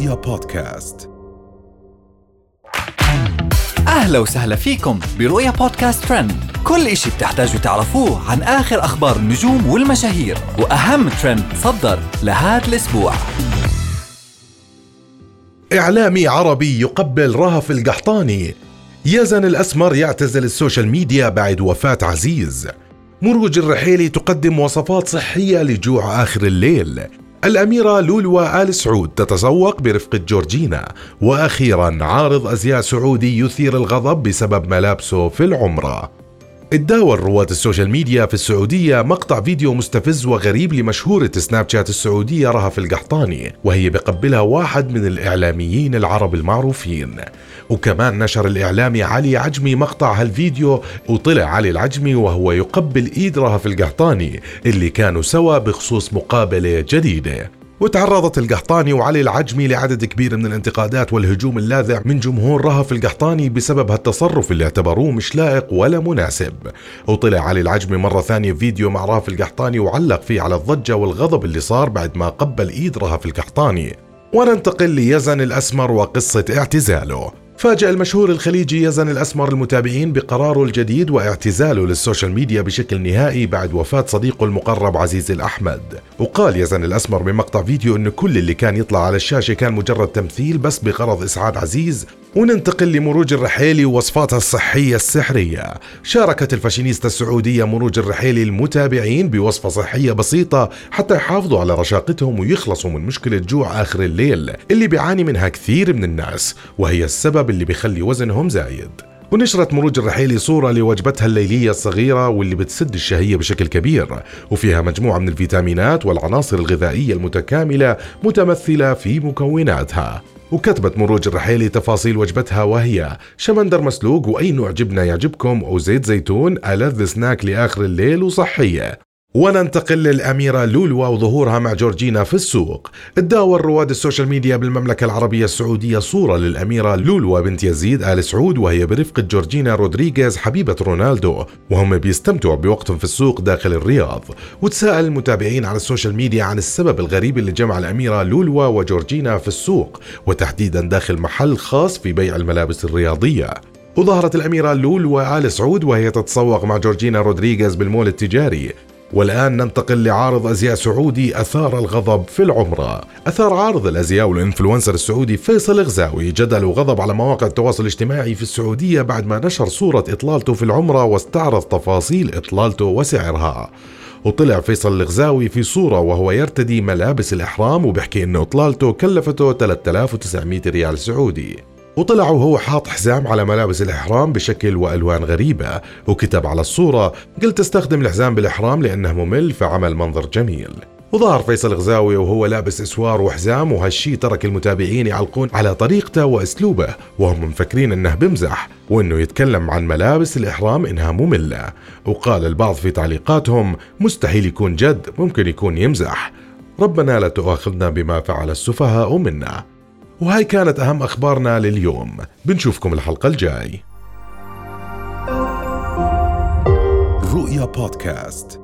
رؤيا بودكاست. أهلا وسهلا فيكم برؤيا بودكاست ترند. كل إشي بتحتاجوا تعرفوه عن آخر أخبار النجوم والمشاهير وأهم ترند صدر لهذا الأسبوع. إعلامي عربي يقبل رهف القحطاني. يزن الأسمر يعتزل ال social media بعد وفاة عزيز. مروج الرحيلي تقدم وصفات صحية لجوع آخر الليل. الأميرة لولوة آل سعود تتسوق برفقة جورجينا وأخيرا عارض أزياء سعودي يثير الغضب بسبب ملابسه في العمرة. تداول رواد ال social media في السعودية مقطع فيديو مستفز وغريب لمشهورة سناب شات السعودية رهف القحطاني وهي بقبلها واحد من الإعلاميين العرب المعروفين. وكمان نشر الإعلامي علي عجمي مقطع هالفيديو وطلع علي العجمي وهو يقبل إيد رهف القحطاني اللي كانوا سوا بخصوص مقابلة جديدة. وتعرضت القحطاني وعلي العجمي لعدد كبير من الانتقادات والهجوم اللاذع من جمهور رهف القحطاني بسبب هالتصرف اللي اعتبروه مش لائق ولا مناسب. وطلع علي العجمي مرة ثانية فيديو مع رهف القحطاني وعلق فيه على الضجة والغضب اللي صار بعد ما قبل إيد رهف القحطاني. وننتقل ليزن الأسمر وقصة اعتزاله. فاجأ المشهور الخليجي يزن الأسمر المتابعين بقراره الجديد واعتزاله لل social media بشكل نهائي بعد وفاة صديقه المقرب عزيز الأحمد. وقال يزن الأسمر بمقطع فيديو أنه كل اللي كان يطلع على الشاشة كان مجرد تمثيل بس بغرض إسعاد عزيز وننتقل لمروج الرحيلي ووصفاتها الصحية السحرية. شاركت الفاشينيستا السعودية مروج الرحيلي المتابعين بوصفة صحية بسيطة حتى يحافظوا على رشاقتهم ويخلصوا من مشكلة جوع آخر الليل اللي بيعاني منها كثير من الناس وهي السبب اللي بيخلي وزنهم زايد. ونشرت مروج الرحيلي صورة لوجبتها الليلية الصغيرة واللي بتسد الشهية بشكل كبير. وفيها مجموعة من الفيتامينات والعناصر الغذائية المتكاملة متمثلة في مكوناتها. وكتبت مروج الرحيلي تفاصيل وجبتها وهي شمندر مسلوق وأي نوع جبنة يعجبكم؟ أو زيت زيتون ألذ سناك لآخر الليل وصحية. وننتقل للأميرة لولوة وظهورها مع جورجينا في السوق. تداول رواد ال social media بالمملكة العربية السعودية صورة للأميرة لولوة بنت يزيد آل سعود وهي برفقة جورجينا رودريغيز حبيبة رونالدو وهم بيستمتعوا بوقتهم في السوق داخل الرياض. وتساءل المتابعين على ال social media عن السبب الغريب اللي جمع الأميرة لولوة وجورجينا في السوق وتحديدا داخل محل خاص في بيع الملابس الرياضية. وظهرت الأميرة لولوة آل سعود وهي تتسوق مع جورجينا رودريغيز بالمول التجاري. والآن ننتقل لعارض أزياء سعودي أثار الغضب في العمرة. أثار عارض الأزياء وال influencer السعودي فيصل غزاوي جدل وغضب على مواقع التواصل الاجتماعي في السعودية بعد ما نشر صورة إطلالته في العمرة واستعرض تفاصيل إطلالته وسعرها. وطلع فيصل الغزاوي في صورة وهو يرتدي ملابس الإحرام وبيحكي إنه إطلالته كلفته 3900 ريال سعودي. وطلع وهو حاط حزام على ملابس الإحرام بشكل وألوان غريبة وكتب على الصورة. قلت استخدم الحزام بالإحرام لأنه ممل فعمل منظر جميل. وظهر فيصل غزاوي وهو لابس إسوار وحزام وهالشي ترك المتابعين يعلقون على طريقته وأسلوبه وهم مفكرين أنه بمزح وأنه يتكلم عن ملابس الإحرام إنها مملة. وقال البعض في تعليقاتهم مستحيل يكون جد ممكن يكون يمزح. ربنا لا تؤاخذنا بما فعل السفهاء منا. وهاي كانت أهم أخبارنا لليوم. بنشوفكم الحلقة الجاي. رؤيا بودكاست.